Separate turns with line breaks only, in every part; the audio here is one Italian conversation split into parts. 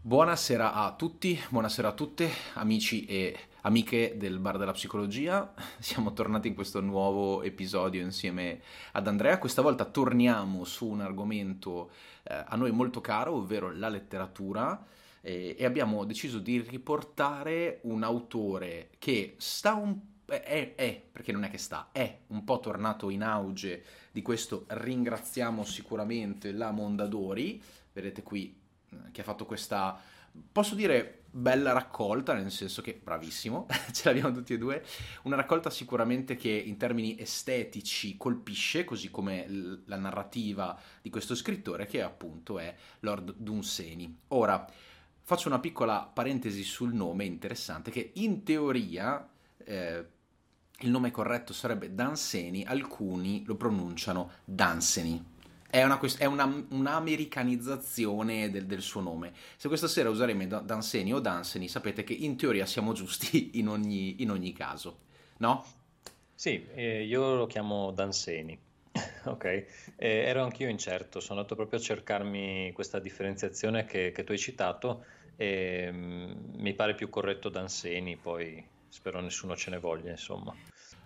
Buonasera a tutti, buonasera a tutte, amici e amiche del Bar della Psicologia. Siamo tornati in questo nuovo episodio insieme ad Andrea. Questa volta torniamo su un argomento eh, a noi molto caro, ovvero la letteratura. Eh, e abbiamo deciso di riportare un autore che sta un è, è, perché non è che sta, è un po' tornato in auge, di questo ringraziamo sicuramente la Mondadori, vedete qui eh, che ha fatto questa, posso dire, bella raccolta, nel senso che bravissimo, ce l'abbiamo tutti e due, una raccolta sicuramente che in termini estetici colpisce, così come la narrativa di questo scrittore che appunto è Lord Dunseni. Ora, faccio una piccola parentesi sul nome interessante che in teoria... Eh, il nome corretto sarebbe Danseni, alcuni lo pronunciano Danseni. È, una, è una, un'americanizzazione del, del, suo nome. Se questa sera useremo Danseni o Danseni, sapete che in teoria siamo giusti in ogni, in ogni caso, no?
Sì, eh, io lo chiamo Danseni. ok, eh, ero anch'io incerto, sono andato proprio a cercarmi questa differenziazione che, che tu hai citato e mm, mi pare più corretto Danseni, poi spero nessuno ce ne voglia, insomma.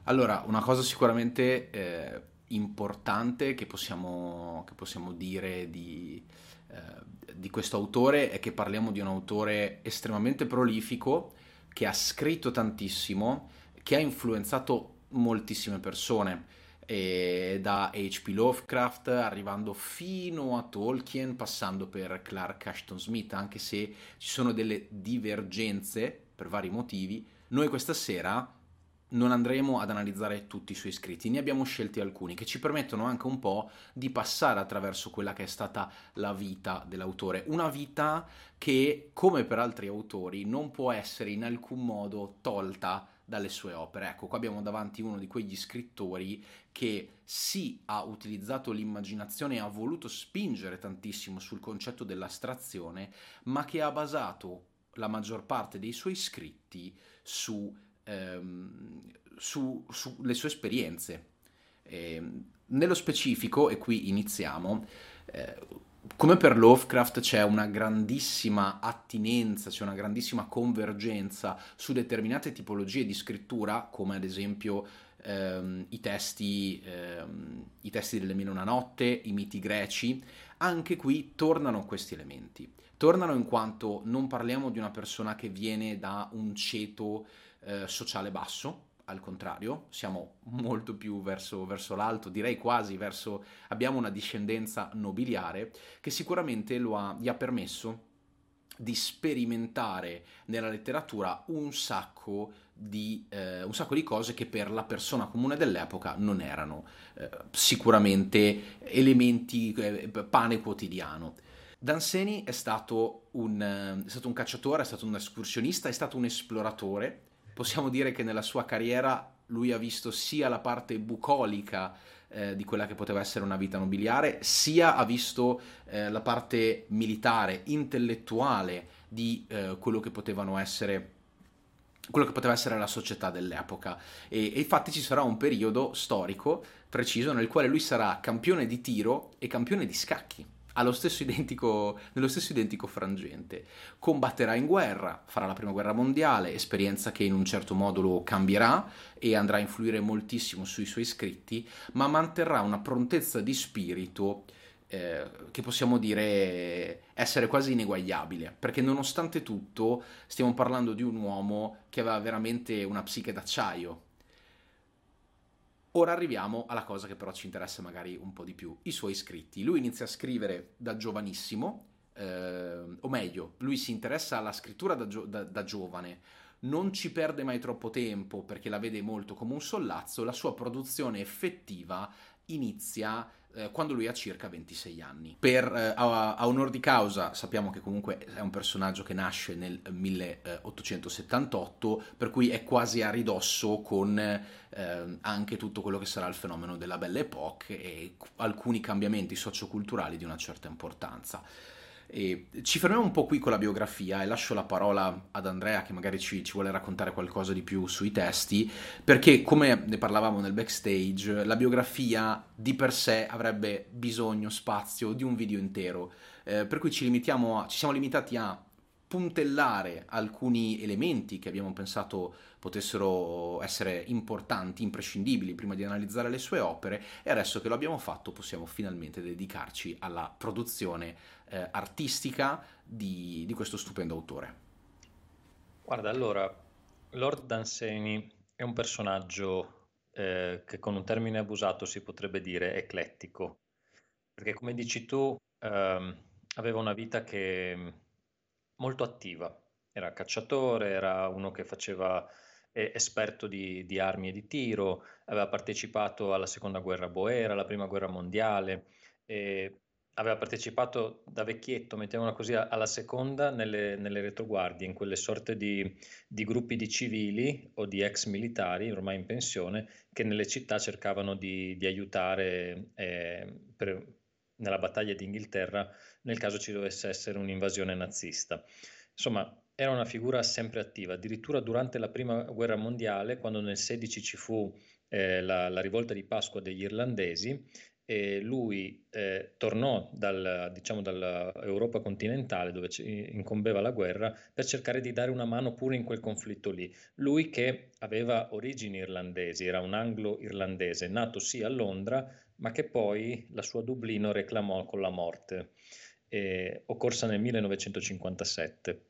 Allora, una cosa sicuramente eh, importante che possiamo, che possiamo dire di, eh, di questo autore è che parliamo di un autore estremamente prolifico, che ha scritto tantissimo, che ha influenzato moltissime persone. Da H.P. Lovecraft arrivando fino a Tolkien, passando per Clark Ashton Smith, anche se ci sono delle divergenze per vari motivi, noi questa sera non andremo ad analizzare tutti i suoi scritti, ne abbiamo scelti alcuni che ci permettono anche un po' di passare attraverso quella che è stata la vita dell'autore, una vita che, come per altri autori, non può essere in alcun modo tolta dalle sue opere. Ecco, qua abbiamo davanti uno di quegli scrittori che sì ha utilizzato l'immaginazione e ha voluto spingere tantissimo sul concetto dell'astrazione, ma che ha basato la maggior parte dei suoi scritti su, ehm, su, sulle sue esperienze. E, nello specifico, e qui iniziamo, eh, come per Lovecraft c'è una grandissima attinenza, c'è una grandissima convergenza su determinate tipologie di scrittura, come ad esempio ehm, i, testi, ehm, i testi delle Mille una notte, i miti greci, anche qui tornano questi elementi. Tornano in quanto non parliamo di una persona che viene da un ceto eh, sociale basso, al contrario, siamo molto più verso, verso, l'alto, direi quasi verso, abbiamo una discendenza nobiliare che sicuramente ha, gli ha permesso di sperimentare nella letteratura un sacco di, eh, un sacco di cose che per la persona comune dell'epoca non erano eh, sicuramente elementi, eh, pane quotidiano. Danseni è stato, un, è stato un cacciatore, è stato un escursionista, è stato un esploratore. Possiamo dire che nella sua carriera lui ha visto sia la parte bucolica eh, di quella che poteva essere una vita nobiliare, sia ha visto eh, la parte militare, intellettuale di eh, quello che potevano essere quello che poteva essere la società dell'epoca e, e, infatti ci sarà un periodo storico preciso nel quale lui sarà campione di tiro e campione di scacchi stesso identico, nello stesso identico frangente. Combatterà in guerra, farà la prima guerra mondiale, esperienza che in un certo modo lo cambierà e andrà a influire moltissimo sui suoi scritti, ma manterrà una prontezza di spirito eh, che possiamo dire essere quasi ineguagliabile, perché nonostante tutto stiamo parlando di un uomo che aveva veramente una psiche d'acciaio, Ora arriviamo alla cosa che però ci interessa magari un po' di più, i suoi scritti. Lui inizia a scrivere da giovanissimo, eh, o meglio, lui si interessa alla scrittura da, gio- da, da giovane, non ci perde mai troppo tempo perché la vede molto come un sollazzo, la sua produzione effettiva inizia eh, quando lui ha circa 26 anni. Per, eh, a, a, onor di causa sappiamo che comunque è un personaggio che nasce nel 1878, per cui è quasi a ridosso con eh, anche tutto quello che sarà il fenomeno della Belle Époque e alcuni cambiamenti socioculturali di una certa importanza. E ci fermiamo un po' qui con la biografia e lascio la parola ad Andrea che magari ci, ci vuole raccontare qualcosa di più sui testi, perché come ne parlavamo nel backstage, la biografia di per sé avrebbe bisogno, spazio di un video intero. Eh, per cui ci, a, ci siamo limitati a puntellare alcuni elementi che abbiamo pensato potessero essere importanti, imprescindibili prima di analizzare le sue opere e adesso che lo abbiamo fatto possiamo finalmente dedicarci alla produzione eh, artistica di, di questo stupendo autore.
Guarda, allora, Lord Danseni è un personaggio eh, che con un termine abusato si potrebbe dire eclettico, perché come dici tu ehm, aveva una vita che molto attiva. Era cacciatore, era uno che faceva eh, esperto di, di, armi e di tiro, aveva partecipato alla seconda guerra boera, alla prima guerra mondiale, aveva partecipato da vecchietto, mettiamola così, alla seconda nelle, nelle retroguardie, in quelle sorte di, di, gruppi di civili o di ex militari, ormai in pensione, che nelle città cercavano di, di aiutare eh, per, nella battaglia d'Inghilterra nel caso ci dovesse essere un'invasione nazista. Insomma, era una figura sempre attiva, addirittura durante la prima guerra mondiale, quando nel 16 ci fu eh, la, la, rivolta di Pasqua degli irlandesi, e lui eh, tornò dal, diciamo, dall'Europa continentale dove incombeva la guerra per cercare di dare una mano pure in quel conflitto lì. Lui che aveva origini irlandesi, era un anglo-irlandese, nato sì a Londra, ma che poi la sua Dublino reclamò con la morte eh, occorsa nel 1957.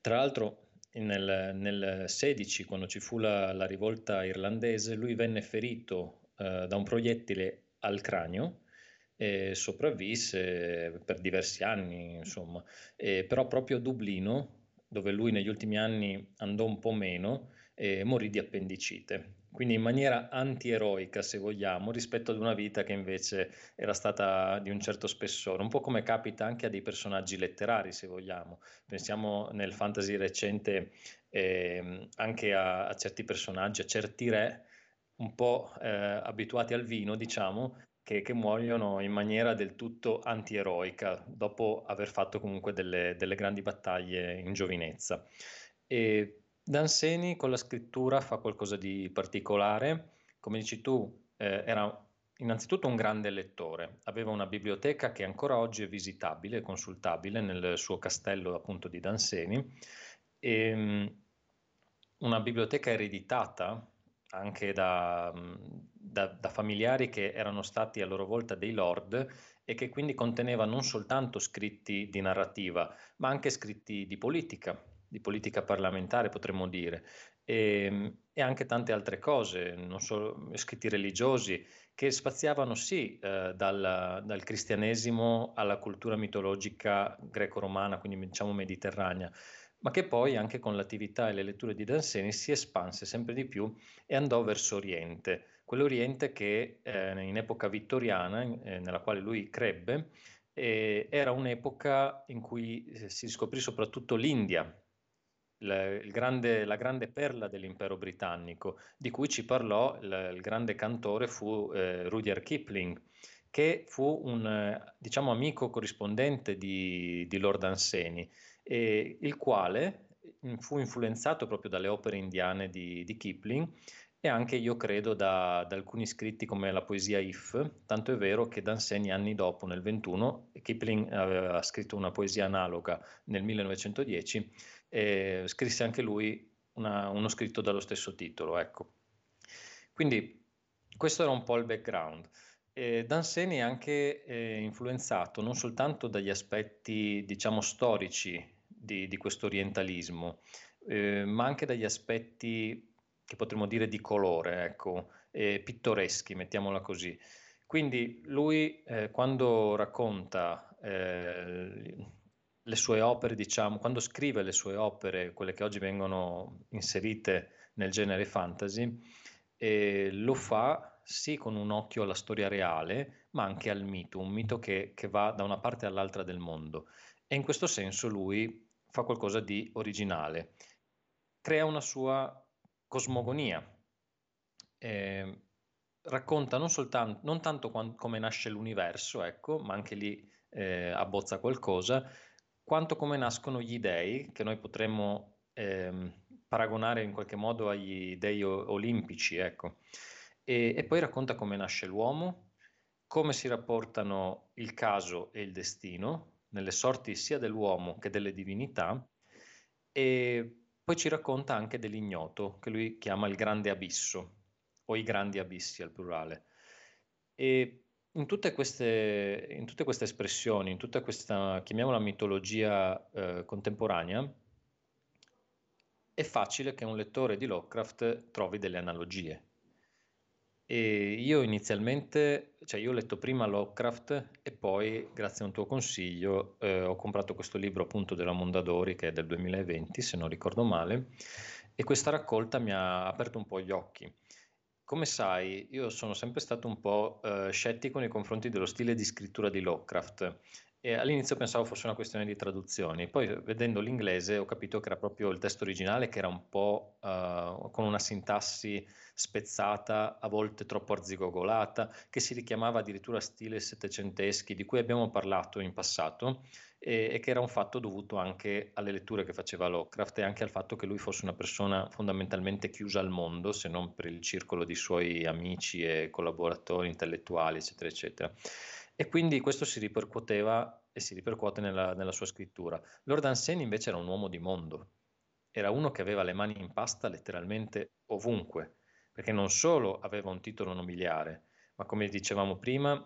Tra l'altro nel, nel 16, quando ci fu la, la rivolta irlandese, lui venne ferito eh, da un proiettile al cranio e sopravvisse per diversi anni, insomma. E, però proprio a Dublino, dove lui negli ultimi anni andò un po' meno, eh, morì di appendicite quindi in maniera antieroica se vogliamo, rispetto ad una vita che invece era stata di un certo spessore, un po' come capita anche a dei personaggi letterari se vogliamo. Pensiamo nel fantasy recente eh, anche a, a, certi personaggi, a certi re un po' eh, abituati al vino, diciamo, che, che, muoiono in maniera del tutto antieroica, dopo aver fatto comunque delle, delle grandi battaglie in giovinezza. E Danseni con la scrittura fa qualcosa di particolare, come dici tu, eh, era innanzitutto un grande lettore, aveva una biblioteca che ancora oggi è visitabile, consultabile nel suo castello appunto di Danseni, e, ehm, una biblioteca ereditata anche da, da, da, familiari che erano stati a loro volta dei lord e che quindi conteneva non soltanto scritti di narrativa, ma anche scritti di politica, di politica parlamentare, potremmo dire, e, ehm, e, anche tante altre cose, solo scritti religiosi, che spaziavano sì eh, dal, dal, cristianesimo alla cultura mitologica greco-romana, quindi diciamo mediterranea, ma che poi anche con l'attività e le letture di Danseni si espanse sempre di più e andò verso Oriente, quell'Oriente che eh, in epoca vittoriana, eh, nella quale lui crebbe, eh, era un'epoca in cui eh, si scoprì soprattutto l'India, il grande, la grande perla dell'impero britannico, di cui ci parlò il, il grande cantore fu eh, Rudyard Kipling, che fu un diciamo, amico corrispondente di, di Lord Anseni, e il quale fu influenzato proprio dalle opere indiane di, di Kipling e anche io credo da, da, alcuni scritti come la poesia If, tanto è vero che Danseni anni dopo, nel 21, Kipling aveva scritto una poesia analoga nel 1910 e scrisse anche lui una, uno scritto dallo stesso titolo. Ecco. Quindi questo era un po' il background. Eh, Danseni è anche eh, influenzato non soltanto dagli aspetti, diciamo, storici di, di questo orientalismo, eh, ma anche dagli aspetti che potremmo dire di colore, ecco, pittoreschi, mettiamola così. Quindi lui eh, quando racconta eh, le sue opere, diciamo, quando scrive le sue opere, quelle che oggi vengono inserite nel genere fantasy, eh, lo fa sì con un occhio alla storia reale, ma anche al mito, un mito che, che va da una parte all'altra del mondo. E in questo senso lui fa qualcosa di originale, crea una sua cosmogonia, eh, racconta non, soltanto, non tanto quando, come nasce l'universo, ecco, ma anche lì eh, abbozza qualcosa, quanto come nascono gli dei, che noi potremmo ehm, paragonare in qualche modo agli dei olimpici, ecco. E, e poi racconta come nasce l'uomo, come si rapportano il caso e il destino nelle sorti sia dell'uomo che delle divinità e poi ci racconta anche dell'ignoto, che lui chiama il grande abisso, o i grandi abissi al plurale. E in tutte queste, in tutte queste espressioni, in tutta questa, chiamiamola mitologia eh, contemporanea, è facile che un lettore di Lovecraft trovi delle analogie. E io inizialmente, cioè io ho letto prima Lovecraft e poi, grazie a un tuo consiglio, eh, ho comprato questo libro appunto della Mondadori che è del 2020, se non ricordo male, e questa raccolta mi ha aperto un po' gli occhi. Come sai, io sono sempre stato un po' eh, scettico nei confronti dello stile di scrittura di Lovecraft e all'inizio pensavo fosse una questione di traduzioni, poi vedendo l'inglese ho capito che era proprio il testo originale che era un po' uh, con una sintassi spezzata, a volte troppo arzigogolata, che si richiamava addirittura a stile settecenteschi, di cui abbiamo parlato in passato, e, e, che era un fatto dovuto anche alle letture che faceva Lovecraft e anche al fatto che lui fosse una persona fondamentalmente chiusa al mondo, se non per il circolo di suoi amici e collaboratori intellettuali, eccetera, eccetera. E quindi questo si ripercuoteva e si ripercuote nella, nella sua scrittura. Lord Anseni invece era un uomo di mondo, era uno che aveva le mani in pasta letteralmente ovunque, perché non solo aveva un titolo nobiliare, ma come dicevamo prima,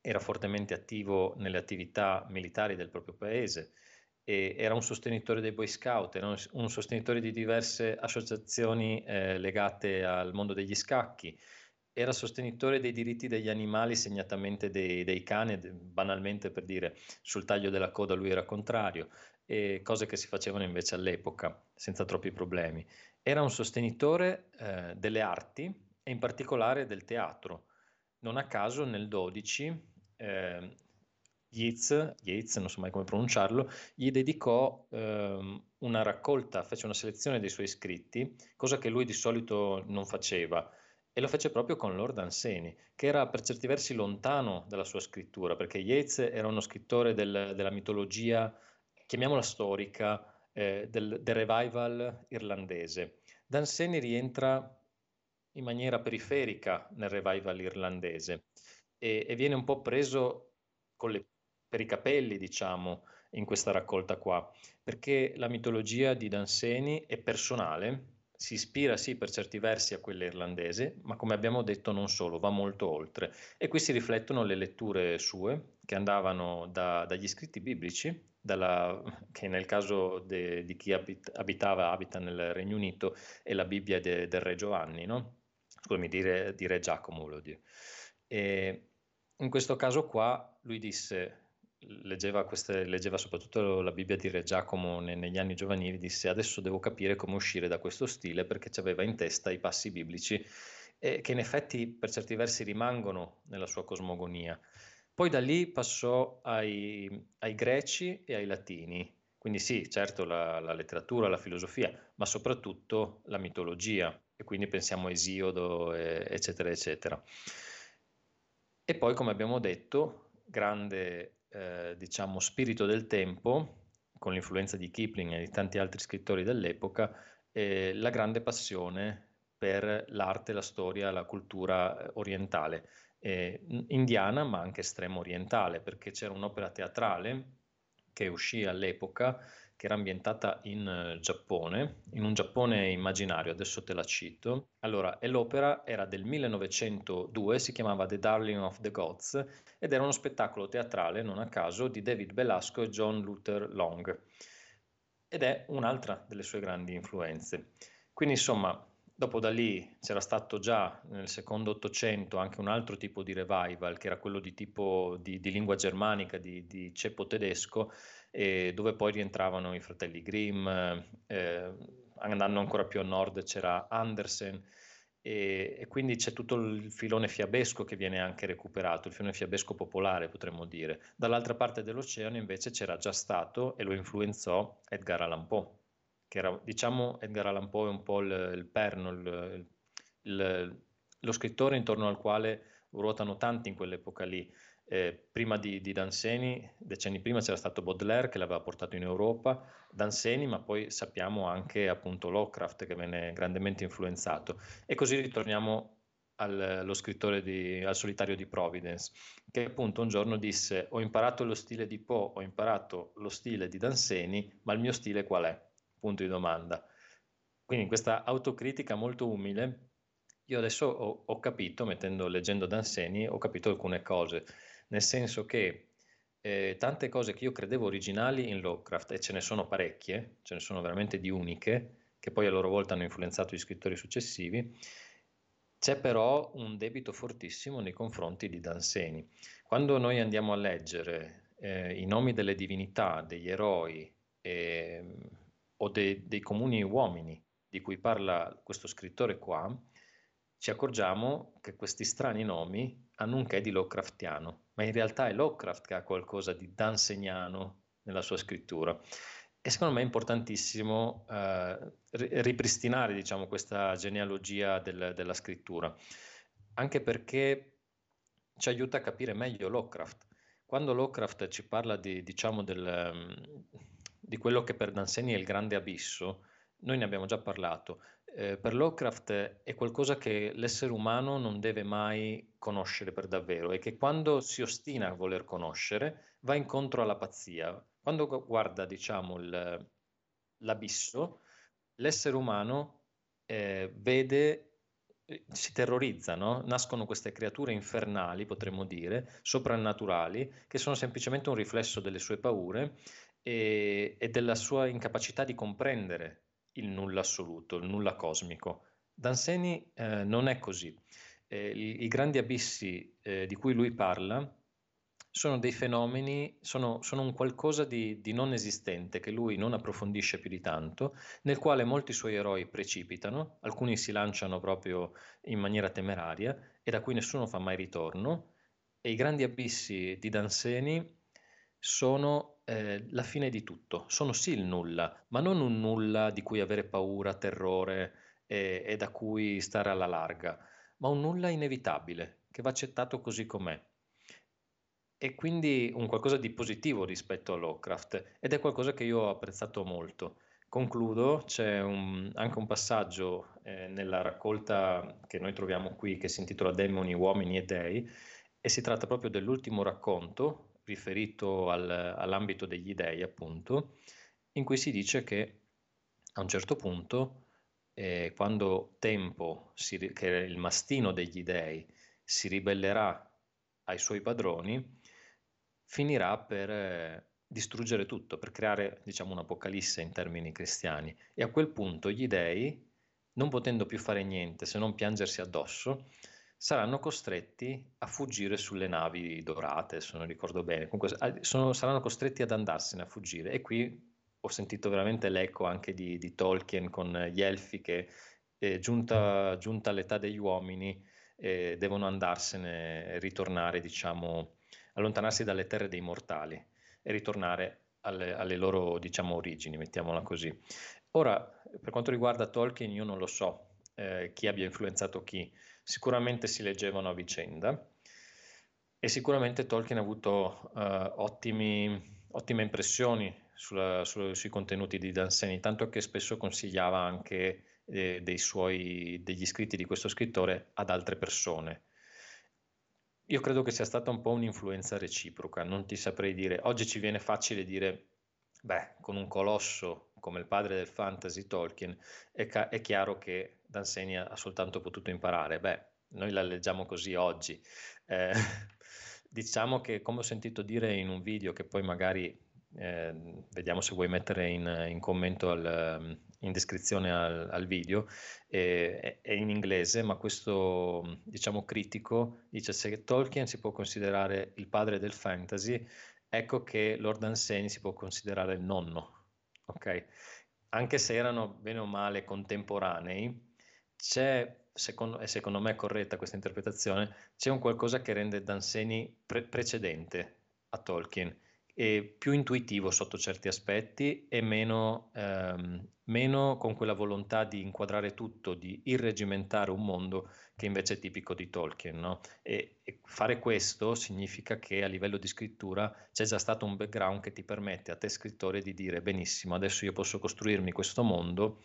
era fortemente attivo nelle attività militari del proprio paese, era un sostenitore dei Boy Scout, era un sostenitore di diverse associazioni eh, legate al mondo degli scacchi, era sostenitore dei diritti degli animali, segnatamente dei, dei cani, banalmente per dire sul taglio della coda lui era contrario, cose che si facevano invece all'epoca senza troppi problemi. Era un sostenitore eh, delle arti e in particolare del teatro. Non a caso nel 12 eh, Yeats, Yeats, non so mai come pronunciarlo, gli dedicò eh, una raccolta, fece una selezione dei suoi scritti, cosa che lui di solito non faceva e lo fece proprio con Lord Anseni, che era per certi versi lontano dalla sua scrittura, perché Yeats era uno scrittore del, della mitologia, chiamiamola storica, eh, del, del, revival irlandese. Danseni rientra in maniera periferica nel revival irlandese e, e viene un po' preso le, per i capelli, diciamo, in questa raccolta qua, perché la mitologia di Danseni è personale, si ispira sì per certi versi a quella irlandese, ma come abbiamo detto non solo, va molto oltre. E qui si riflettono le letture sue, che andavano da, dagli scritti biblici, dalla, che nel caso de, di chi abit, abitava, abita nel Regno Unito, è la Bibbia de, del Re Giovanni, no? Scusami, di Re, Giacomo, volevo dire. E in questo caso qua lui disse leggeva, queste, leggeva soprattutto la Bibbia di Re Giacomo negli anni giovanili, disse adesso devo capire come uscire da questo stile perché ci aveva in testa i passi biblici eh, che in effetti per certi versi rimangono nella sua cosmogonia. Poi da lì passò ai, ai greci e ai latini, quindi sì, certo la, la, letteratura, la filosofia, ma soprattutto la mitologia, e quindi pensiamo a Esiodo, eccetera, eccetera. E poi, come abbiamo detto, grande eh, diciamo, spirito del tempo, con l'influenza di Kipling e di tanti altri scrittori dell'epoca, eh, la grande passione per l'arte, la storia, la cultura eh, orientale, eh, indiana ma anche estremo orientale, perché c'era un'opera teatrale che uscì all'epoca che era ambientata in uh, Giappone, in un Giappone immaginario, adesso te la cito. Allora, e l'opera era del 1902, si chiamava The Darling of the Gods ed era uno spettacolo teatrale, non a caso, di David Belasco e John Luther Long. Ed è un'altra delle sue grandi influenze. Quindi, insomma, Dopo da lì c'era stato già nel secondo Ottocento anche un altro tipo di revival, che era quello di tipo di, di lingua germanica, di, di ceppo tedesco, e dove poi rientravano i fratelli Grimm, eh, andando ancora più a nord c'era Andersen, e, e, quindi c'è tutto il filone fiabesco che viene anche recuperato, il filone fiabesco popolare potremmo dire. Dall'altra parte dell'oceano invece c'era già stato e lo influenzò Edgar Allan Poe che era, diciamo, Edgar Allan Poe è un po' il, il perno, il, il, lo scrittore intorno al quale ruotano tanti in quell'epoca lì. Eh, prima di, di, Danseni, decenni prima c'era stato Baudelaire che l'aveva portato in Europa, Danseni, ma poi sappiamo anche appunto Lovecraft che venne grandemente influenzato. E così ritorniamo allo scrittore di, al solitario di Providence, che appunto un giorno disse ho imparato lo stile di Poe, ho imparato lo stile di Danseni, ma il mio stile qual è? Punto di domanda. Quindi questa autocritica molto umile, io adesso ho, ho capito, mettendo, leggendo Danseni, ho capito alcune cose nel senso che eh, tante cose che io credevo originali in Lovecraft, e ce ne sono parecchie, ce ne sono veramente di uniche, che poi a loro volta hanno influenzato gli scrittori successivi, c'è però un debito fortissimo nei confronti di Danseni. Quando noi andiamo a leggere eh, i nomi delle divinità, degli eroi eh, o de- dei comuni uomini di cui parla questo scrittore qua, ci accorgiamo che questi strani nomi hanno un che di Lovecraftiano, ma in realtà è Lovecraft che ha qualcosa di danseniano nella sua scrittura. E secondo me è importantissimo eh, ripristinare diciamo, questa genealogia del, della scrittura, anche perché ci aiuta a capire meglio Lovecraft. Quando Lovecraft ci parla di, diciamo, del, di quello che per Danseni è il grande abisso, noi ne abbiamo già parlato, eh, per Lovecraft è qualcosa che l'essere umano non deve mai conoscere per davvero e che quando si ostina a voler conoscere va incontro alla pazzia. Quando guarda, diciamo, il, l'abisso, l'essere umano eh, vede, eh, si terrorizza, no? nascono queste creature infernali, potremmo dire, soprannaturali, che sono semplicemente un riflesso delle sue paure e, e della sua incapacità di comprendere il nulla assoluto, il nulla cosmico. Danseni eh, non è così. Eh, i, i, grandi abissi eh, di cui lui parla sono dei fenomeni, sono, sono un qualcosa di, di, non esistente che lui non approfondisce più di tanto, nel quale molti suoi eroi precipitano, alcuni si lanciano proprio in maniera temeraria e da cui nessuno fa mai ritorno, e i grandi abissi di Danseni sono eh, la fine di tutto, sono sì il nulla, ma non un nulla di cui avere paura, terrore e, e da cui stare alla larga, ma un nulla inevitabile che va accettato così com'è. E quindi un qualcosa di positivo rispetto a Lovecraft ed è qualcosa che io ho apprezzato molto. Concludo, c'è un, anche un passaggio eh, nella raccolta che noi troviamo qui che si intitola Demoni, uomini e dei e si tratta proprio dell'ultimo racconto riferito al, all'ambito degli dei, appunto, in cui si dice che a un certo punto, eh, quando Tempo, si, che è il mastino degli dei, si ribellerà ai suoi padroni, finirà per eh, distruggere tutto, per creare diciamo, un'apocalisse in termini cristiani. E a quel punto gli dei, non potendo più fare niente se non piangersi addosso, saranno costretti a fuggire sulle navi dorate, se non ricordo bene. Comunque sono, saranno costretti ad andarsene a fuggire. E qui ho sentito veramente l'eco anche di, di Tolkien con gli elfi che, eh, giunta, giunta, all'età degli uomini, eh, devono andarsene ritornare, diciamo, allontanarsi dalle terre dei mortali e ritornare alle, alle loro, diciamo, origini, mettiamola così. Ora, per quanto riguarda Tolkien, io non lo so eh, chi abbia influenzato chi sicuramente si leggevano a vicenda e sicuramente Tolkien ha avuto uh, ottimi, ottime impressioni sulla, su, sui contenuti di Danseni, tanto che spesso consigliava anche eh, suoi, degli scritti di questo scrittore ad altre persone. Io credo che sia stata un po' un'influenza reciproca, non ti saprei dire. Oggi ci viene facile dire, beh, con un colosso come il padre del fantasy Tolkien, è, ca- è chiaro che Danseni ha soltanto potuto imparare. Beh, noi la leggiamo così oggi. Eh, diciamo che, come ho sentito dire in un video che poi magari eh, vediamo se vuoi mettere in, in commento al, in descrizione al, al video, eh, è in inglese, ma questo diciamo critico dice se Tolkien si può considerare il padre del fantasy, ecco che Lord Anseni si può considerare il nonno, ok? Anche se erano bene o male contemporanei, c'è, secondo, e secondo me è corretta questa interpretazione, c'è un qualcosa che rende Danseni pre- precedente a Tolkien, più intuitivo sotto certi aspetti e meno, ehm, meno con quella volontà di inquadrare tutto, di irregimentare un mondo che invece è tipico di Tolkien. No? E, e, fare questo significa che a livello di scrittura c'è già stato un background che ti permette a te scrittore di dire benissimo, adesso io posso costruirmi questo mondo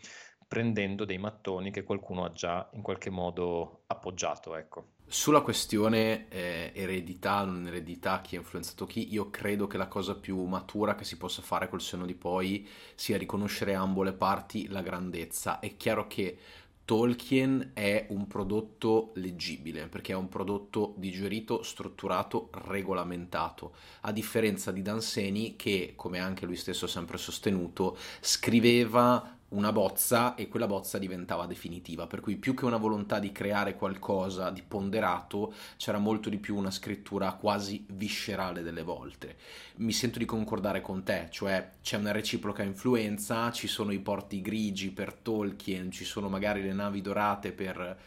prendendo dei mattoni che qualcuno ha già in qualche modo appoggiato. Ecco.
Sulla questione eh, eredità, non eredità, chi ha influenzato chi, io credo che la cosa più matura che si possa fare col senno di poi sia riconoscere a ambo le parti la grandezza. È chiaro che Tolkien è un prodotto leggibile perché è un prodotto digerito, strutturato, regolamentato, a differenza di Danseni che, come anche lui stesso ha sempre sostenuto, scriveva una bozza e quella bozza diventava definitiva, per cui più che una volontà di creare qualcosa di ponderato, c'era molto di più una scrittura quasi viscerale delle volte. Mi sento di concordare con te, cioè c'è una reciproca influenza, ci sono i porti grigi per Tolkien, ci sono magari le navi dorate per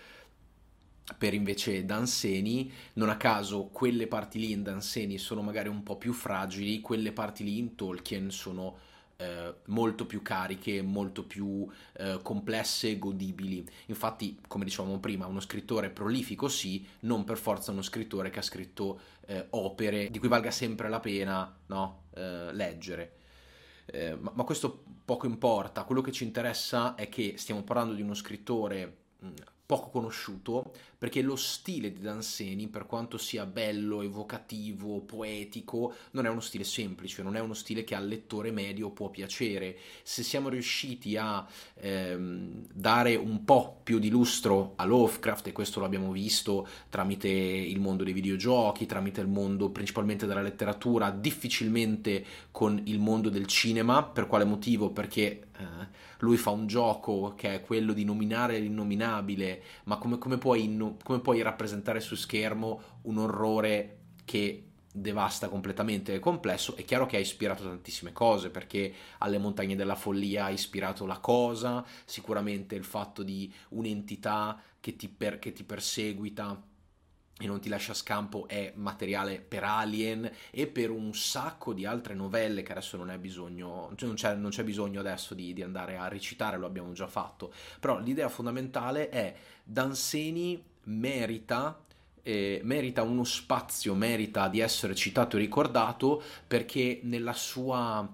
per invece Danseni, non a caso quelle parti lì in Danseni sono magari un po' più fragili, quelle parti lì in Tolkien sono eh, molto più cariche, molto più eh, complesse e godibili. Infatti, come dicevamo prima, uno scrittore prolifico sì, non per forza uno scrittore che ha scritto eh, opere di cui valga sempre la pena no? Eh, leggere. Eh, ma, ma questo poco importa, quello che ci interessa è che stiamo parlando di uno scrittore poco conosciuto perché lo stile di Danseni, per quanto sia bello, evocativo, poetico, non è uno stile semplice, non è uno stile che al lettore medio può piacere. Se siamo riusciti a ehm, dare un po' più di lustro a Lovecraft, e questo l'abbiamo visto tramite il mondo dei videogiochi, tramite il mondo principalmente della letteratura, difficilmente con il mondo del cinema, per quale motivo? Perché eh, lui fa un gioco che è quello di nominare l'innominabile, ma come, come, puoi, come puoi rappresentare su schermo un orrore che devasta completamente il complesso, è chiaro che ha ispirato tantissime cose, perché alle montagne della follia ha ispirato la cosa, sicuramente il fatto di un'entità che ti, per, che ti perseguita e non ti lascia scampo è materiale per Alien e per un sacco di altre novelle che adesso non, bisogno, cioè non, c'è, non c'è, bisogno adesso di, di, andare a recitare, lo abbiamo già fatto. Però l'idea fondamentale è Danseni merita, eh, merita uno spazio, merita di essere citato e ricordato perché nella sua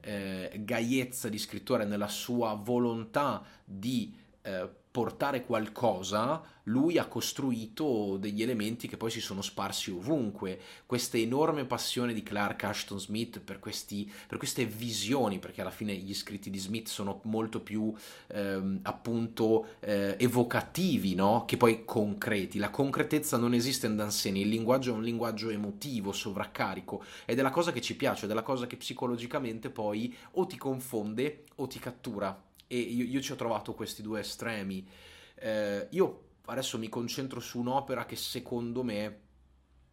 eh, gaiezza di scrittore, nella sua volontà di eh, portare qualcosa, lui ha costruito degli elementi che poi si sono sparsi ovunque. Questa enorme passione di Clark Ashton Smith per, questi, per queste visioni, perché alla fine gli scritti di Smith sono molto più ehm, appunto eh, evocativi, no? Che poi concreti. La concretezza non esiste in Danseni, il linguaggio è un linguaggio emotivo, sovraccarico, ed è la cosa che ci piace, ed è la cosa che psicologicamente poi o ti confonde o ti cattura e io, io ci ho trovato questi due estremi. Eh, io adesso mi concentro su un'opera che secondo me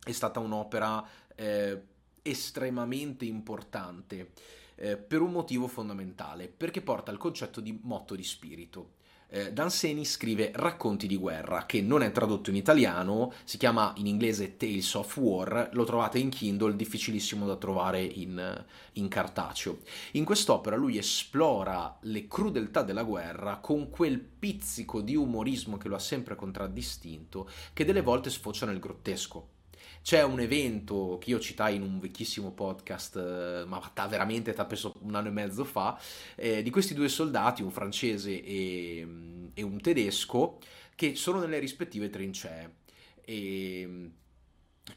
è stata un'opera eh, estremamente importante eh, per un motivo fondamentale, perché porta al concetto di motto di spirito eh, Danseni scrive Racconti di guerra, che non è tradotto in italiano, si chiama in inglese Tales of War, lo trovate in Kindle, difficilissimo da trovare in, in cartaceo. In quest'opera lui esplora le crudeltà della guerra con quel pizzico di umorismo che lo ha sempre contraddistinto, che delle volte sfocia nel grottesco c'è un evento che io citai in un vecchissimo podcast, eh, ma veramente penso un anno e mezzo fa, eh, di questi due soldati, un francese e, e un tedesco, che sono nelle rispettive trincee. E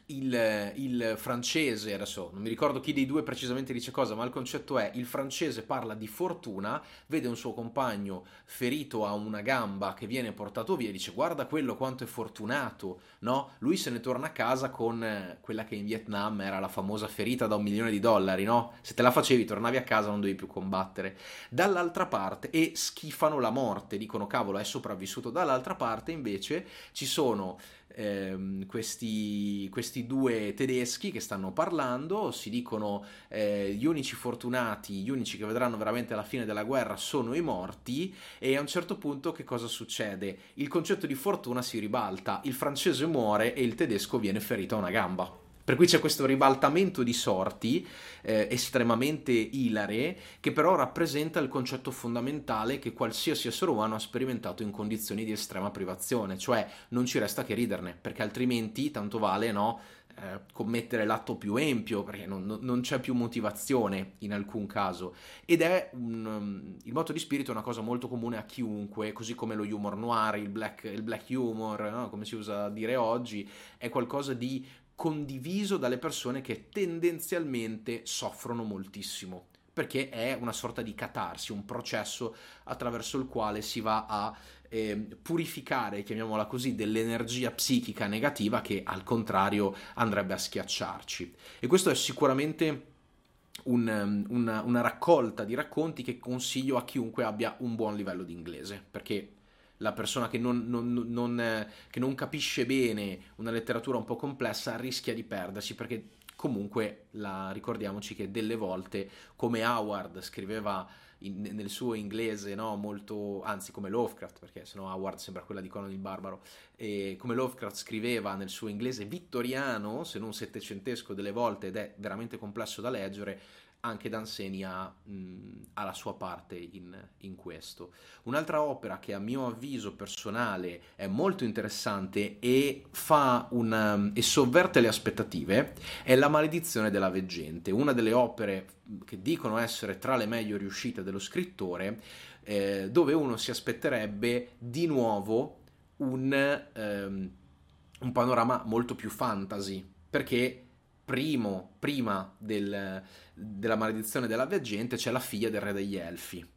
il, il, francese, adesso non mi ricordo chi dei due precisamente dice cosa, ma il concetto è il francese parla di fortuna, vede un suo compagno ferito a una gamba che viene portato via e dice guarda quello quanto è fortunato, no? Lui se ne torna a casa con eh, quella che in Vietnam era la famosa ferita da un milione di dollari, no? Se te la facevi tornavi a casa non dovevi più combattere. Dall'altra parte, e schifano la morte, dicono cavolo è sopravvissuto, dall'altra parte invece ci sono ehm, questi, questi, due tedeschi che stanno parlando, si dicono eh, gli unici fortunati, gli unici che vedranno veramente la fine della guerra sono i morti e a un certo punto che cosa succede? Il concetto di fortuna si ribalta, il francese muore e il tedesco viene ferito a una gamba Per cui c'è questo ribaltamento di sorti eh, estremamente ilare che però rappresenta il concetto fondamentale che qualsiasi essere umano ha sperimentato in condizioni di estrema privazione, cioè non ci resta che riderne, perché altrimenti tanto vale no, eh, commettere l'atto più empio, perché non, non, c'è più motivazione in alcun caso. Ed è un, um, il moto di spirito è una cosa molto comune a chiunque, così come lo humor noir, il black, il black humor, no? come si usa dire oggi, è qualcosa di condiviso dalle persone che tendenzialmente soffrono moltissimo perché è una sorta di catarsi, un processo attraverso il quale si va a eh, purificare, chiamiamola così, dell'energia psichica negativa che al contrario andrebbe a schiacciarci. E questo è sicuramente un, una, una raccolta di racconti che consiglio a chiunque abbia un buon livello di inglese, perché la persona che non, non, non, che non, capisce bene una letteratura un po' complessa rischia di perdersi perché comunque la, ricordiamoci che delle volte come Howard scriveva in, nel suo inglese no, molto anzi come Lovecraft perché sennò Howard sembra quella di Conan il Barbaro e come Lovecraft scriveva nel suo inglese vittoriano se non settecentesco delle volte ed è veramente complesso da leggere anche Danseni ha, mh, ha la sua parte in, in, questo. Un'altra opera che a mio avviso personale è molto interessante e, una, e sovverte le aspettative è La maledizione della veggente, una delle opere che dicono essere tra le meglio riuscite dello scrittore, eh, dove uno si aspetterebbe di nuovo un, ehm, un panorama molto più fantasy, perché primo, prima del, della maledizione della veggente c'è la figlia del re degli elfi.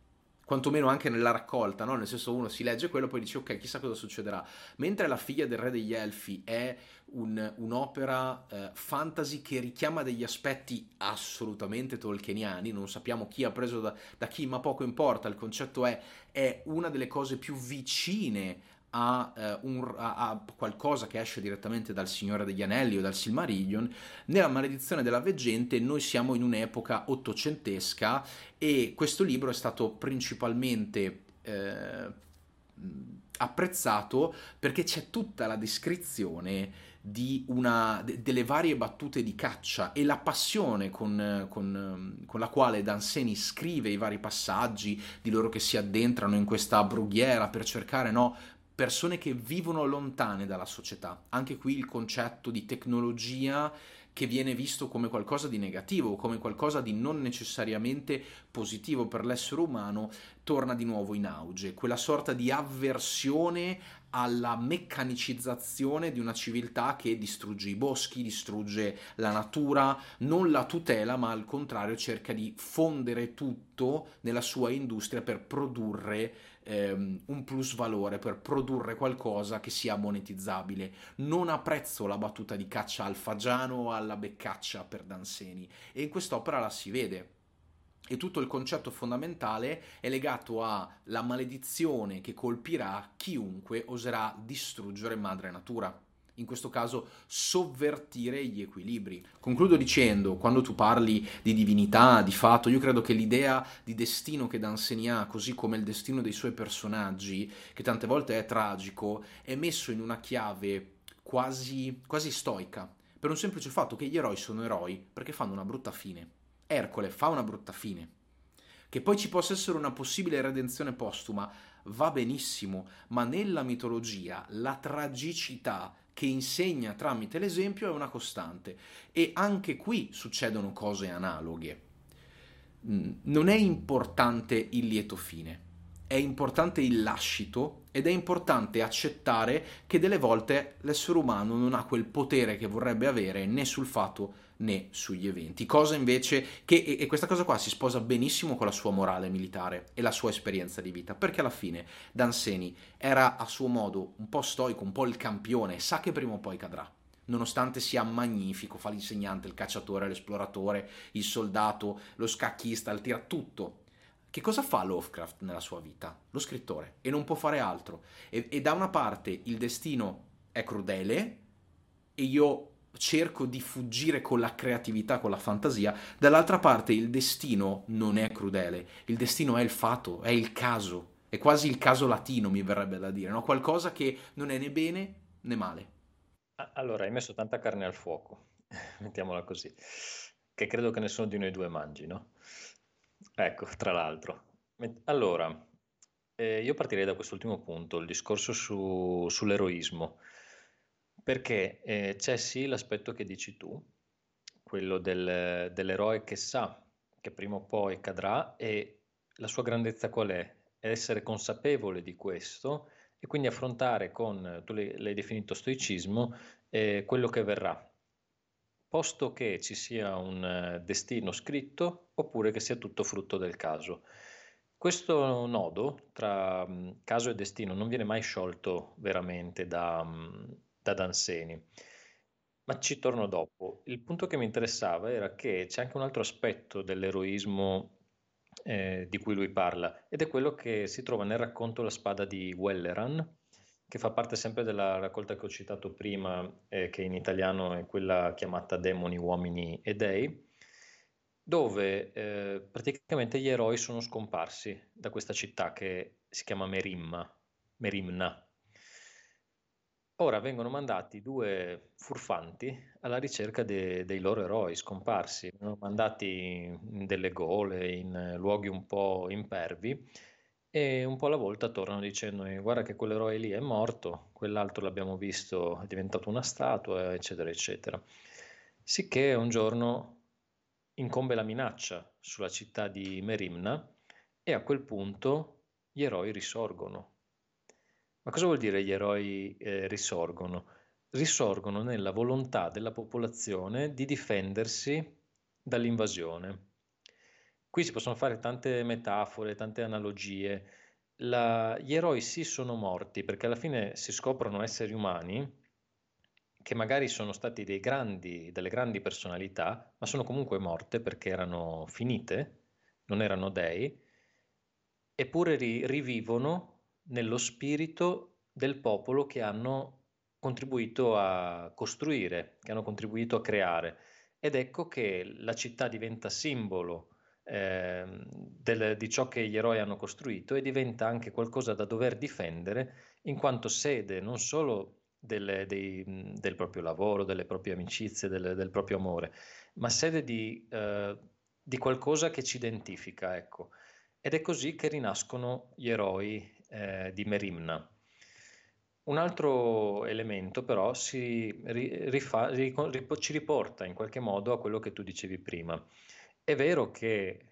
Quantomeno anche nella raccolta, no? nel senso uno si legge quello e poi dice ok, chissà cosa succederà. Mentre la figlia del re degli elfi è un, un'opera eh, fantasy che richiama degli aspetti assolutamente tolkieniani, non sappiamo chi ha preso da, da chi, ma poco importa, il concetto è, è una delle cose più vicine a, eh, un, a, a, qualcosa che esce direttamente dal Signore degli Anelli o dal Silmarillion, nella Maledizione della Veggente noi siamo in un'epoca ottocentesca e questo libro è stato principalmente eh, apprezzato perché c'è tutta la descrizione una, de, delle varie battute di caccia e la passione con, con, con, la quale Danseni scrive i vari passaggi di loro che si addentrano in questa brughiera per cercare no, persone che vivono lontane dalla società. Anche qui il concetto di tecnologia che viene visto come qualcosa di negativo, come qualcosa di non necessariamente positivo per l'essere umano, torna di nuovo in auge. Quella sorta di avversione alla meccanicizzazione di una civiltà che distrugge i boschi, distrugge la natura, non la tutela, ma al contrario cerca di fondere tutto nella sua industria per produrre ehm, un plus valore, per produrre qualcosa che sia monetizzabile. Non apprezzo la battuta di caccia al fagiano o alla beccaccia per Danseni e in quest'opera la si vede e tutto il concetto fondamentale è legato alla maledizione che colpirà chiunque oserà distruggere madre natura. In questo caso sovvertire gli equilibri. Concludo dicendo, quando tu parli di divinità, di fatto, io credo che l'idea di destino che Danseni ha, così come il destino dei suoi personaggi, che tante volte è tragico, è messo in una chiave quasi, quasi stoica, per un semplice fatto che gli eroi sono eroi perché fanno una brutta fine Ercole fa una brutta fine. Che poi ci possa essere una possibile redenzione postuma va benissimo, ma nella mitologia la tragicità che insegna tramite l'esempio è una costante e anche qui succedono cose analoghe. Mm, non è importante il lieto fine, è importante il lascito ed è importante accettare che delle volte l'essere umano non ha quel potere che vorrebbe avere né sul fatto né sugli eventi. Cosa invece che, e questa cosa qua si sposa benissimo con la sua morale militare e la sua esperienza di vita, perché alla fine Danseni era a suo modo un po' stoico, un po' il campione, sa che prima o poi cadrà. Nonostante sia magnifico, fa l'insegnante, il cacciatore, l'esploratore, il soldato, lo scacchista, il tira tutto. Che cosa fa Lovecraft nella sua vita? Lo scrittore, e non può fare altro. E, e da una parte il destino è crudele, e io cerco di fuggire con la creatività, con la fantasia, dall'altra parte il destino non è crudele, il destino è il fato, è il caso, è quasi il caso latino mi verrebbe da dire, no? qualcosa che non è né bene né male.
Allora, hai messo tanta carne al fuoco. mettiamola così, che credo che nessuno di noi due mangi, no? Ecco, tra l'altro. Allora, eh, io partirei da quest'ultimo punto, il discorso su, sull'eroismo, perché eh, c'è sì l'aspetto che dici tu, quello del, dell'eroe che sa che prima o poi cadrà e la sua grandezza qual è? È essere consapevole di questo e quindi affrontare con, tu l'hai definito stoicismo, eh, quello che verrà, posto che ci sia un eh, destino scritto oppure che sia tutto frutto del caso. Questo nodo tra mm, caso e destino non viene mai sciolto veramente da, mm, da Danseni, ma ci torno dopo. Il punto che mi interessava era che c'è anche un altro aspetto dell'eroismo eh, di cui lui parla ed è quello che si trova nel racconto La spada di Welleran, che fa parte sempre della raccolta che ho citato prima, eh, che in italiano è quella chiamata Demoni, Uomini e Dei, dove eh, praticamente gli eroi sono scomparsi da questa città che si chiama Merimma, Merimna. Ora vengono mandati due furfanti alla ricerca de- dei loro eroi scomparsi, vengono mandati in delle gole, in luoghi un po' impervi e un po' alla volta tornano dicendo guarda che quell'eroe lì è morto, quell'altro l'abbiamo visto, è diventato una statua, eccetera, eccetera. Sicché un giorno incombe la minaccia sulla città di Merimna e a quel punto gli eroi risorgono. Ma cosa vuol dire gli eroi eh, risorgono? Risorgono nella volontà della popolazione di difendersi dall'invasione. Qui si possono fare tante metafore, tante analogie. La, gli eroi sì sono morti perché alla fine si scoprono esseri umani che magari sono stati grandi, delle grandi personalità, ma sono comunque morte perché erano finite, non erano dei, eppure ri, rivivono nello spirito del popolo che hanno contribuito a costruire, che hanno contribuito a creare. Ed ecco che la città diventa simbolo eh, del, di ciò che gli eroi hanno costruito e diventa anche qualcosa da dover difendere in quanto sede non solo delle, dei, del proprio lavoro, delle proprie amicizie, del, del proprio amore, ma sede di, eh, di, qualcosa che ci identifica. Ecco. Ed è così che rinascono gli eroi eh, di Merimna. Un altro elemento però si rifà, ci riporta in qualche modo a quello che tu dicevi prima. È vero che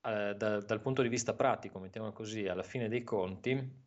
eh, da, dal punto di vista pratico, mettiamo così, alla fine dei conti,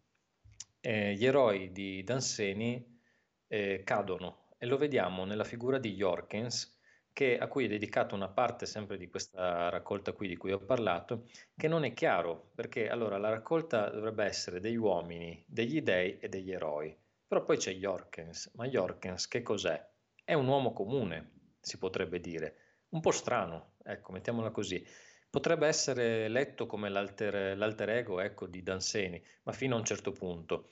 eh, gli eroi di Danseni eh, cadono e lo vediamo nella figura di Jorkens, che, a cui è dedicata una parte sempre di questa raccolta qui di cui ho parlato, che non è chiaro, perché allora la raccolta dovrebbe essere degli uomini, degli dei e degli eroi, però poi c'è Jorkens, ma Jorkens che cos'è? È un uomo comune, si potrebbe dire un po' strano, ecco, mettiamola così. Potrebbe essere letto come l'alter, l'alter ego ecco, di Danseni, ma fino a un certo punto.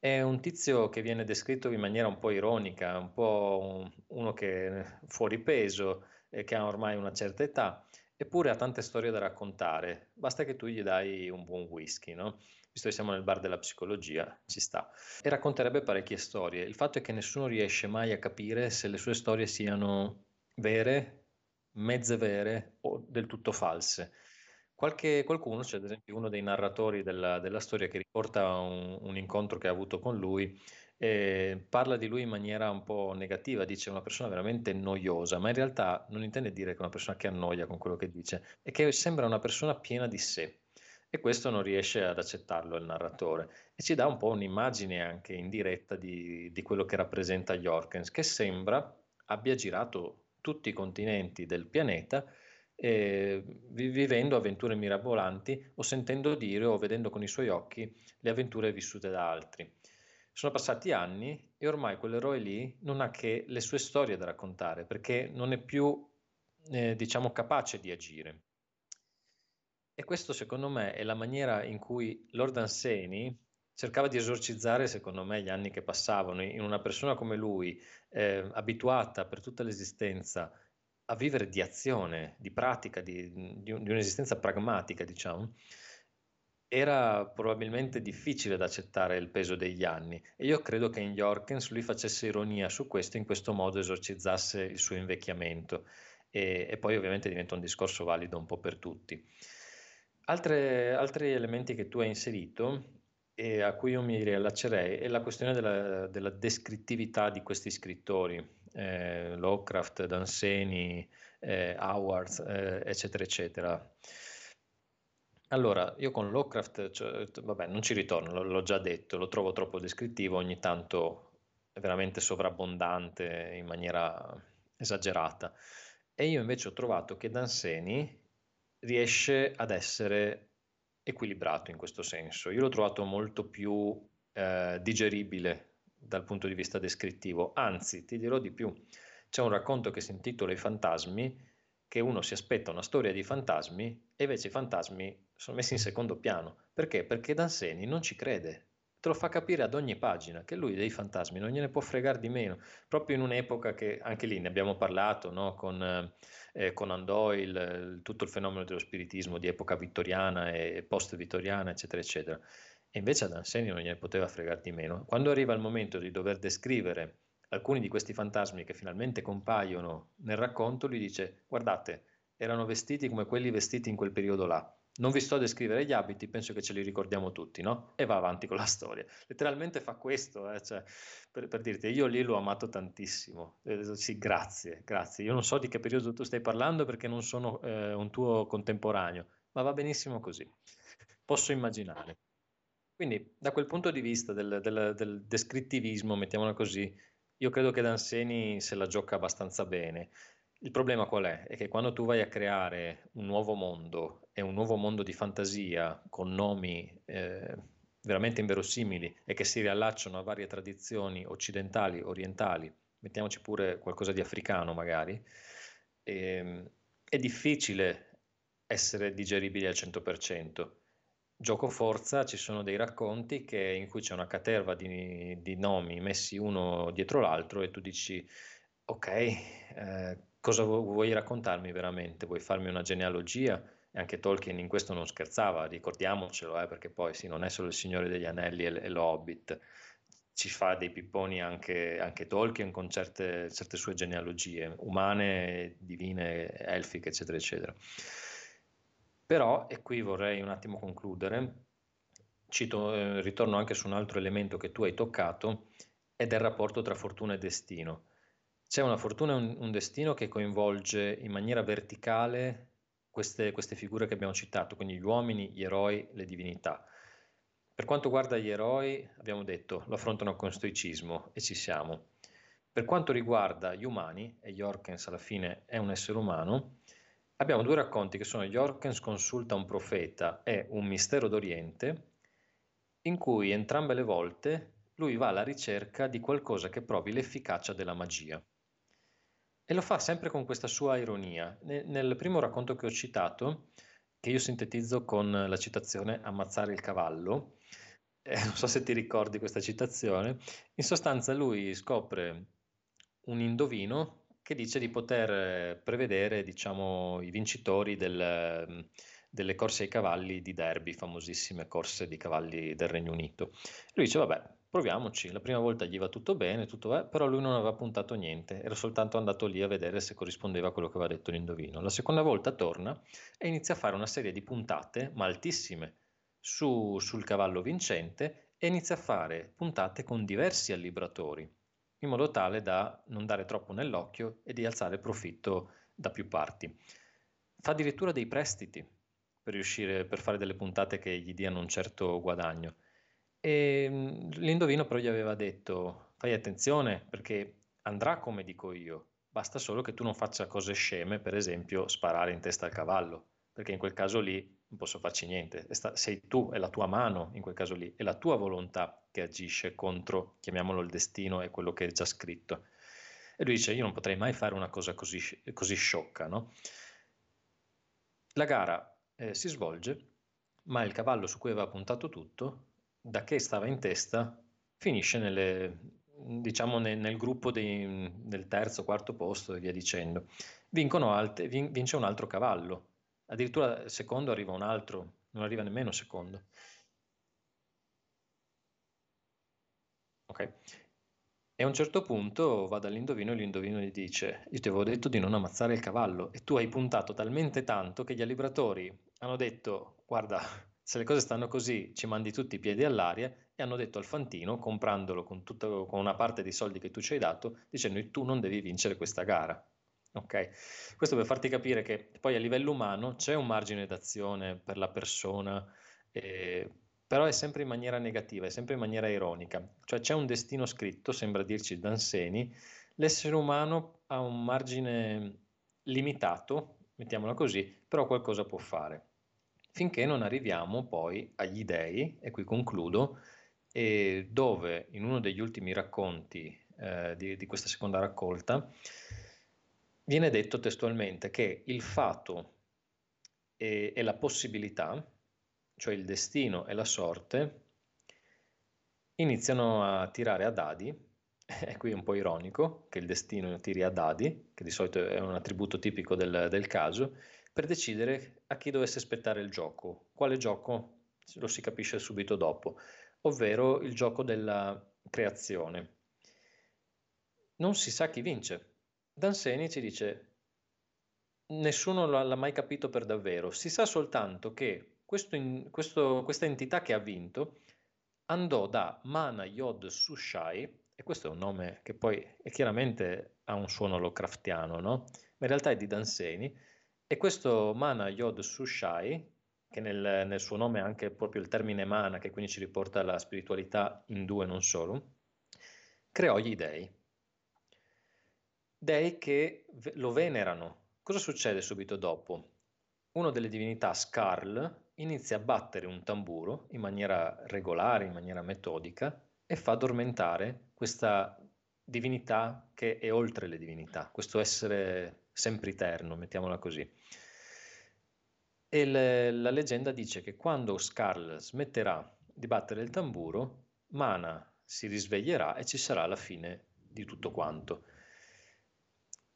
È un tizio che viene descritto in maniera un po' ironica, un po' un, uno che è fuori peso, e che ha ormai una certa età, eppure ha tante storie da raccontare. Basta che tu gli dai un buon whisky, no? Visto che siamo nel bar della psicologia, ci sta. E racconterebbe parecchie storie. Il fatto è che nessuno riesce mai a capire se le sue storie siano vere mezze vere o del tutto false. Qualche, qualcuno, c'è ad esempio uno dei narratori della, della storia che riporta un, un, incontro che ha avuto con lui, eh, parla di lui in maniera un po' negativa, dice una persona veramente noiosa, ma in realtà non intende dire che è una persona che annoia con quello che dice, è che sembra una persona piena di sé. E questo non riesce ad accettarlo il narratore e ci dà un po' un'immagine anche indiretta di, di quello che rappresenta Jorkens, che sembra abbia girato tutti i continenti del pianeta, eh, vivendo avventure mirabolanti o sentendo dire o vedendo con i suoi occhi le avventure vissute da altri. Sono passati anni e ormai quell'eroe lì non ha che le sue storie da raccontare perché non è più, eh, diciamo, capace di agire. E questo secondo me è la maniera in cui Lord Anseni cercava di esorcizzare, secondo me, gli anni che passavano in una persona come lui, eh, abituata per tutta l'esistenza a vivere di azione, di pratica, di, di, di un'esistenza pragmatica, diciamo, era probabilmente difficile da accettare il peso degli anni. E io credo che in Jorkens lui facesse ironia su questo in questo modo esorcizzasse il suo invecchiamento. E, e poi ovviamente diventa un discorso valido un po' per tutti. Altre, altri elementi che tu hai inserito e a cui io mi riallaccerei è la questione della, della descrittività di questi scrittori, eh, Lovecraft, Danseni, eh, Howard, eh, eccetera, eccetera. Allora, io con Lovecraft, cioè, vabbè, non ci ritorno, l'ho già detto, lo trovo troppo descrittivo, ogni tanto è veramente sovrabbondante in maniera esagerata. E io invece ho trovato che Danseni riesce ad essere equilibrato in questo senso. Io l'ho trovato molto più eh, digeribile dal punto di vista descrittivo, anzi, ti dirò di più. C'è un racconto che si intitola I fantasmi che uno si aspetta una storia di fantasmi e invece i fantasmi sono messi in secondo piano. Perché? Perché Danseni non ci crede. Te lo fa capire ad ogni pagina che lui dei fantasmi non gliene può fregare di meno. Proprio in un'epoca che anche lì ne abbiamo parlato no? con eh, Conan Doyle, tutto il fenomeno dello spiritismo di epoca vittoriana e post-vittoriana, eccetera, eccetera. E invece ad Danseni non gliene poteva fregare di meno. Quando arriva il momento di dover descrivere alcuni di questi fantasmi che finalmente compaiono nel racconto, lui dice guardate, erano vestiti come quelli vestiti in quel periodo là. Non vi sto a descrivere gli abiti, penso che ce li ricordiamo tutti, no? E va avanti con la storia. Letteralmente fa questo, eh? cioè, per, per, dirti, io lì l'ho amato tantissimo. Eh, sì, grazie, grazie. Io non so di che periodo tu stai parlando perché non sono eh, un tuo contemporaneo, ma va benissimo così. Posso immaginare. Quindi, da quel punto di vista del, del, del descrittivismo, mettiamola così, io credo che Danseni se la gioca abbastanza bene. Il problema qual è? È che quando tu vai a creare un nuovo mondo e un nuovo mondo di fantasia con nomi eh, veramente inverosimili e che si riallacciano a varie tradizioni occidentali, orientali, mettiamoci pure qualcosa di africano magari, eh, è difficile essere digeribili al 100%. Gioco forza ci sono dei racconti che, in cui c'è una caterva di, di, nomi messi uno dietro l'altro e tu dici ok, eh, cosa vuoi raccontarmi veramente? Vuoi farmi una genealogia? E anche Tolkien in questo non scherzava, ricordiamocelo, eh, perché poi sì, non è solo il Signore degli Anelli e, e l'Hobbit, ci fa dei pipponi anche, anche Tolkien con certe, certe sue genealogie, umane, divine, elfiche, eccetera, eccetera. Però, e qui vorrei un attimo concludere, cito, eh, ritorno anche su un altro elemento che tu hai toccato, ed è il rapporto tra fortuna e destino. C'è una fortuna e un, un destino che coinvolge in maniera verticale queste, queste figure che abbiamo citato, quindi gli uomini, gli eroi, le divinità. Per quanto riguarda gli eroi, abbiamo detto, lo affrontano con stoicismo e ci siamo. Per quanto riguarda gli umani, e Jorkens alla fine è un essere umano, Abbiamo due racconti che sono Jorkens consulta un profeta e un mistero d'Oriente, in cui entrambe le volte lui va alla ricerca di qualcosa che provi l'efficacia della magia. E lo fa sempre con questa sua ironia. Nel primo racconto che ho citato, che io sintetizzo con la citazione Ammazzare il cavallo, eh, non so se ti ricordi questa citazione, in sostanza lui scopre un indovino che dice di poter eh, prevedere diciamo, i vincitori del, mm, delle corse ai cavalli di Derby, famosissime corse di cavalli del Regno Unito. Lui dice, vabbè, proviamoci, la prima volta gli va tutto bene, tutto va, però lui non aveva puntato niente, era soltanto andato lì a vedere se corrispondeva a quello che aveva detto l'indovino. La seconda volta torna e inizia a fare una serie di puntate, ma altissime, su, sul cavallo vincente e inizia a fare puntate con diversi allibratori in modo tale da non dare troppo nell'occhio e di alzare profitto da più parti. Fa addirittura dei prestiti per riuscire per fare delle puntate che gli diano un certo guadagno. E l'indovino però gli aveva detto: fai attenzione perché andrà come dico io, basta solo che tu non faccia cose sceme, per esempio sparare in testa al cavallo, perché in quel caso lì non posso farci niente. Sei tu, è la tua mano in quel caso lì, è la tua volontà che agisce contro, chiamiamolo il destino, è quello che è già scritto. E lui dice, io non potrei mai fare una cosa così, così sciocca, no? La gara eh, si svolge, ma il cavallo su cui aveva puntato tutto, da che stava in testa, finisce nelle, diciamo nel, nel gruppo dei, del terzo, quarto posto e via dicendo. Vincono vin, vince un altro cavallo, Addirittura secondo arriva un altro non arriva nemmeno secondo. Ok. E a un certo punto va dall'indovino e l'indovino gli dice: Io ti avevo detto di non ammazzare il cavallo e tu hai puntato talmente tanto che gli allibratori hanno detto: Guarda, se le cose stanno così, ci mandi tutti i piedi all'aria. E hanno detto al Fantino, comprandolo con, tutto, con una parte dei soldi che tu ci hai dato, dicendo: Tu non devi vincere questa gara. Ok, questo per farti capire che poi a livello umano c'è un margine d'azione per la persona. Eh, però è sempre in maniera negativa, è sempre in maniera ironica, cioè c'è un destino scritto, sembra dirci Danseni, l'essere umano ha un margine limitato, mettiamola così, però qualcosa può fare, finché non arriviamo poi agli dei, e qui concludo, e dove in uno degli ultimi racconti eh, di, di questa seconda raccolta viene detto testualmente che il fato e, e la possibilità, cioè il destino e la sorte, iniziano a tirare a dadi, e qui è un po' ironico che il destino tiri a dadi, che di solito è un attributo tipico del, del caso, per decidere a chi dovesse aspettare il gioco. Quale gioco lo si capisce subito dopo, ovvero il gioco della creazione. Non si sa chi vince. Danseni ci dice nessuno l'ha mai capito per davvero, si sa soltanto che questo questo, questa entità che ha vinto andò da Mana Yod Sushai, e questo è un nome che poi è chiaramente ha un suono Lovecraftiano, no? ma in realtà è di Danseni, e questo Mana Yod Sushai, che nel, nel suo nome ha anche proprio il termine mana, che quindi ci riporta alla spiritualità in due non solo, creò gli dei. Dei che lo venerano. Cosa succede subito dopo? Uno delle divinità, Skarl, inizia a battere un tamburo in maniera regolare, in maniera metodica, e fa addormentare questa divinità che è oltre le divinità, questo essere sempiterno, mettiamola così. E le, la leggenda dice che quando Skarl smetterà di battere il tamburo, Mana si risveglierà e ci sarà la fine di tutto quanto,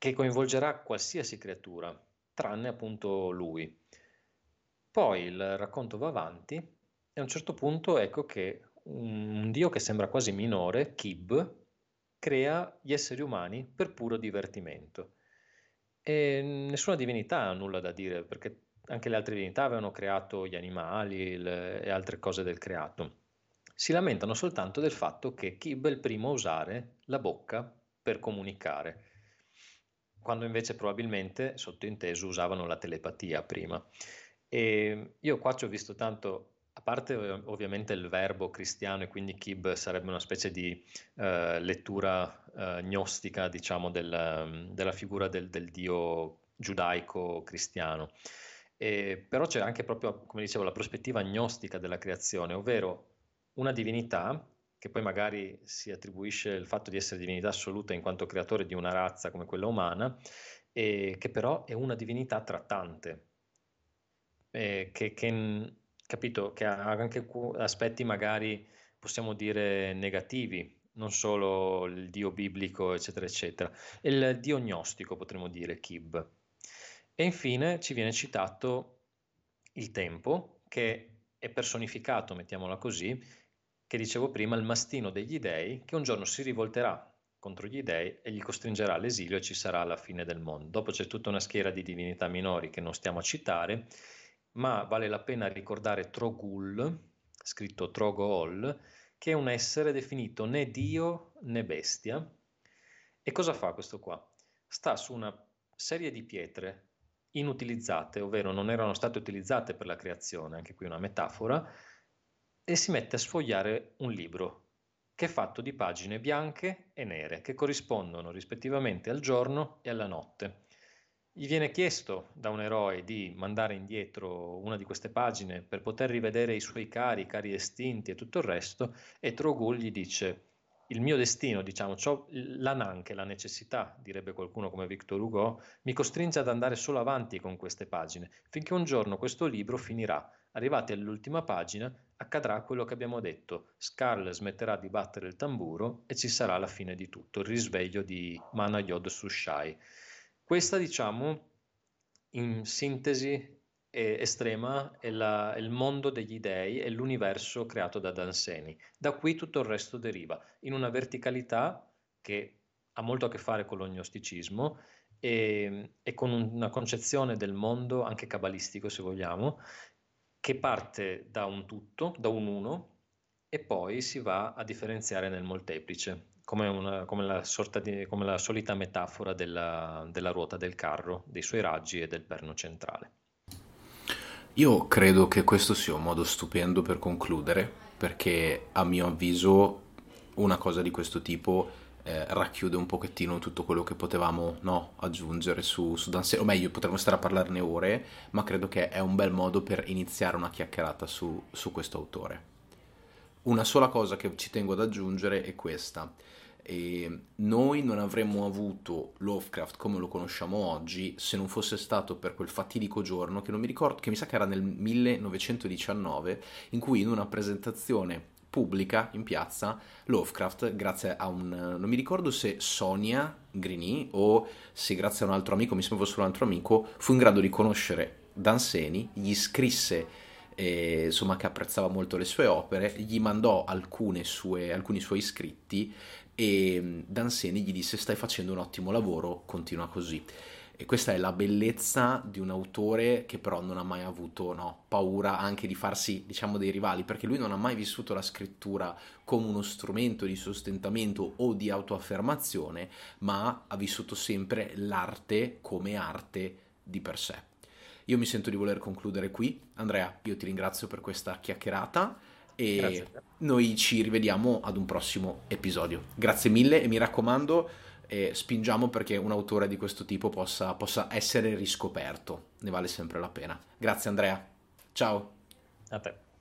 che coinvolgerà qualsiasi creatura, tranne appunto lui. Poi il racconto va avanti e a un certo punto ecco che un dio che sembra quasi minore, Kib, crea gli esseri umani per puro divertimento. E nessuna divinità ha nulla da dire perché anche le altre divinità avevano creato gli animali le, e altre cose del creato. Si lamentano soltanto del fatto che Kib è il primo a usare la bocca per comunicare, quando invece probabilmente, sottointeso, usavano la telepatia prima. E io qua ci ho visto tanto, a parte ovviamente il verbo cristiano e quindi Kib sarebbe una specie di uh, lettura uh, gnostica, diciamo, del, della figura del, del dio giudaico-cristiano. E, però c'è anche proprio, come dicevo, la prospettiva gnostica della creazione, ovvero una divinità che poi magari si attribuisce il fatto di essere divinità assoluta in quanto creatore di una razza come quella umana, e che però è una divinità trattante, eh, che, che, capito, che ha anche aspetti magari possiamo dire negativi, non solo il dio biblico, eccetera, eccetera, il dio gnostico potremmo dire, Kib. E infine ci viene citato il tempo, che è personificato, mettiamola così, che dicevo prima, il mastino degli dei, che un giorno si rivolterà contro gli dei e gli costringerà all'esilio e ci sarà la fine del mondo. Dopo c'è tutta una schiera di divinità minori che non stiamo a citare, ma vale la pena ricordare Trogul, scritto Trogool, che è un essere definito né Dio né bestia. E cosa fa questo qua? Sta su una serie di pietre inutilizzate, ovvero non erano state utilizzate per la creazione, anche qui una metafora, e si mette a sfogliare un libro che è fatto di pagine bianche e nere che corrispondono rispettivamente al giorno e alla notte. Gli viene chiesto da un eroe di mandare indietro una di queste pagine per poter rivedere i suoi cari, i cari estinti e tutto il resto, e Trogul gli dice il mio destino, diciamo, l'ananche, la necessità, direbbe qualcuno come Victor Hugo, mi costringe ad andare solo avanti con queste pagine, finché un giorno questo libro finirà. Arrivati all'ultima pagina, accadrà quello che abbiamo detto. Scarl smetterà di battere il tamburo e ci sarà la fine di tutto, il risveglio di Mana Yod Sushai. Questa, diciamo, in sintesi, estrema è, la, è, il mondo degli dei, è l'universo creato da Danseni. Da qui tutto il resto deriva, in una verticalità che ha molto a che fare con l'ognosticismo e, e con una concezione del mondo, anche cabalistico se vogliamo, che parte da un tutto, da un uno, e poi si va a differenziare nel molteplice, come, una, come, la, di, come la, solita metafora della, della ruota del carro, dei suoi raggi e del perno centrale.
Io credo che questo sia un modo stupendo per concludere, perché a mio avviso una cosa di questo tipo eh, racchiude un pochettino tutto quello che potevamo no, aggiungere su, su Dansero, o meglio potremmo stare a parlarne ore, ma credo che è un bel modo per iniziare una chiacchierata su, su questo autore. Una sola cosa che ci tengo ad aggiungere è questa. E noi non avremmo avuto Lovecraft come lo conosciamo oggi se non fosse stato per quel fatidico giorno che non mi ricordo, che mi sa che era nel 1919, in cui in una presentazione pubblica in piazza Lovecraft, grazie a un non mi ricordo se Sonia Grini o se grazie a un altro amico, mi sembra fosse un altro amico, fu in grado di conoscere Danseni, gli scrisse eh, insomma che apprezzava molto le sue opere, gli mandò sue, alcuni suoi scritti e mm, Danseni gli disse stai facendo un ottimo lavoro, continua così. E questa è la bellezza di un autore che però non ha mai avuto no, paura anche di farsi, diciamo, dei rivali, perché lui non ha mai vissuto la scrittura come uno strumento di sostentamento o di autoaffermazione, ma ha vissuto sempre l'arte come arte di per sé. Io mi sento di voler concludere qui. Andrea, io ti ringrazio per questa chiacchierata e noi ci rivediamo ad un prossimo episodio. Grazie mille e mi raccomando, eh, spingiamo perché un autore di questo tipo possa, possa essere riscoperto. Ne vale sempre la pena. Grazie Andrea. Ciao.
A te.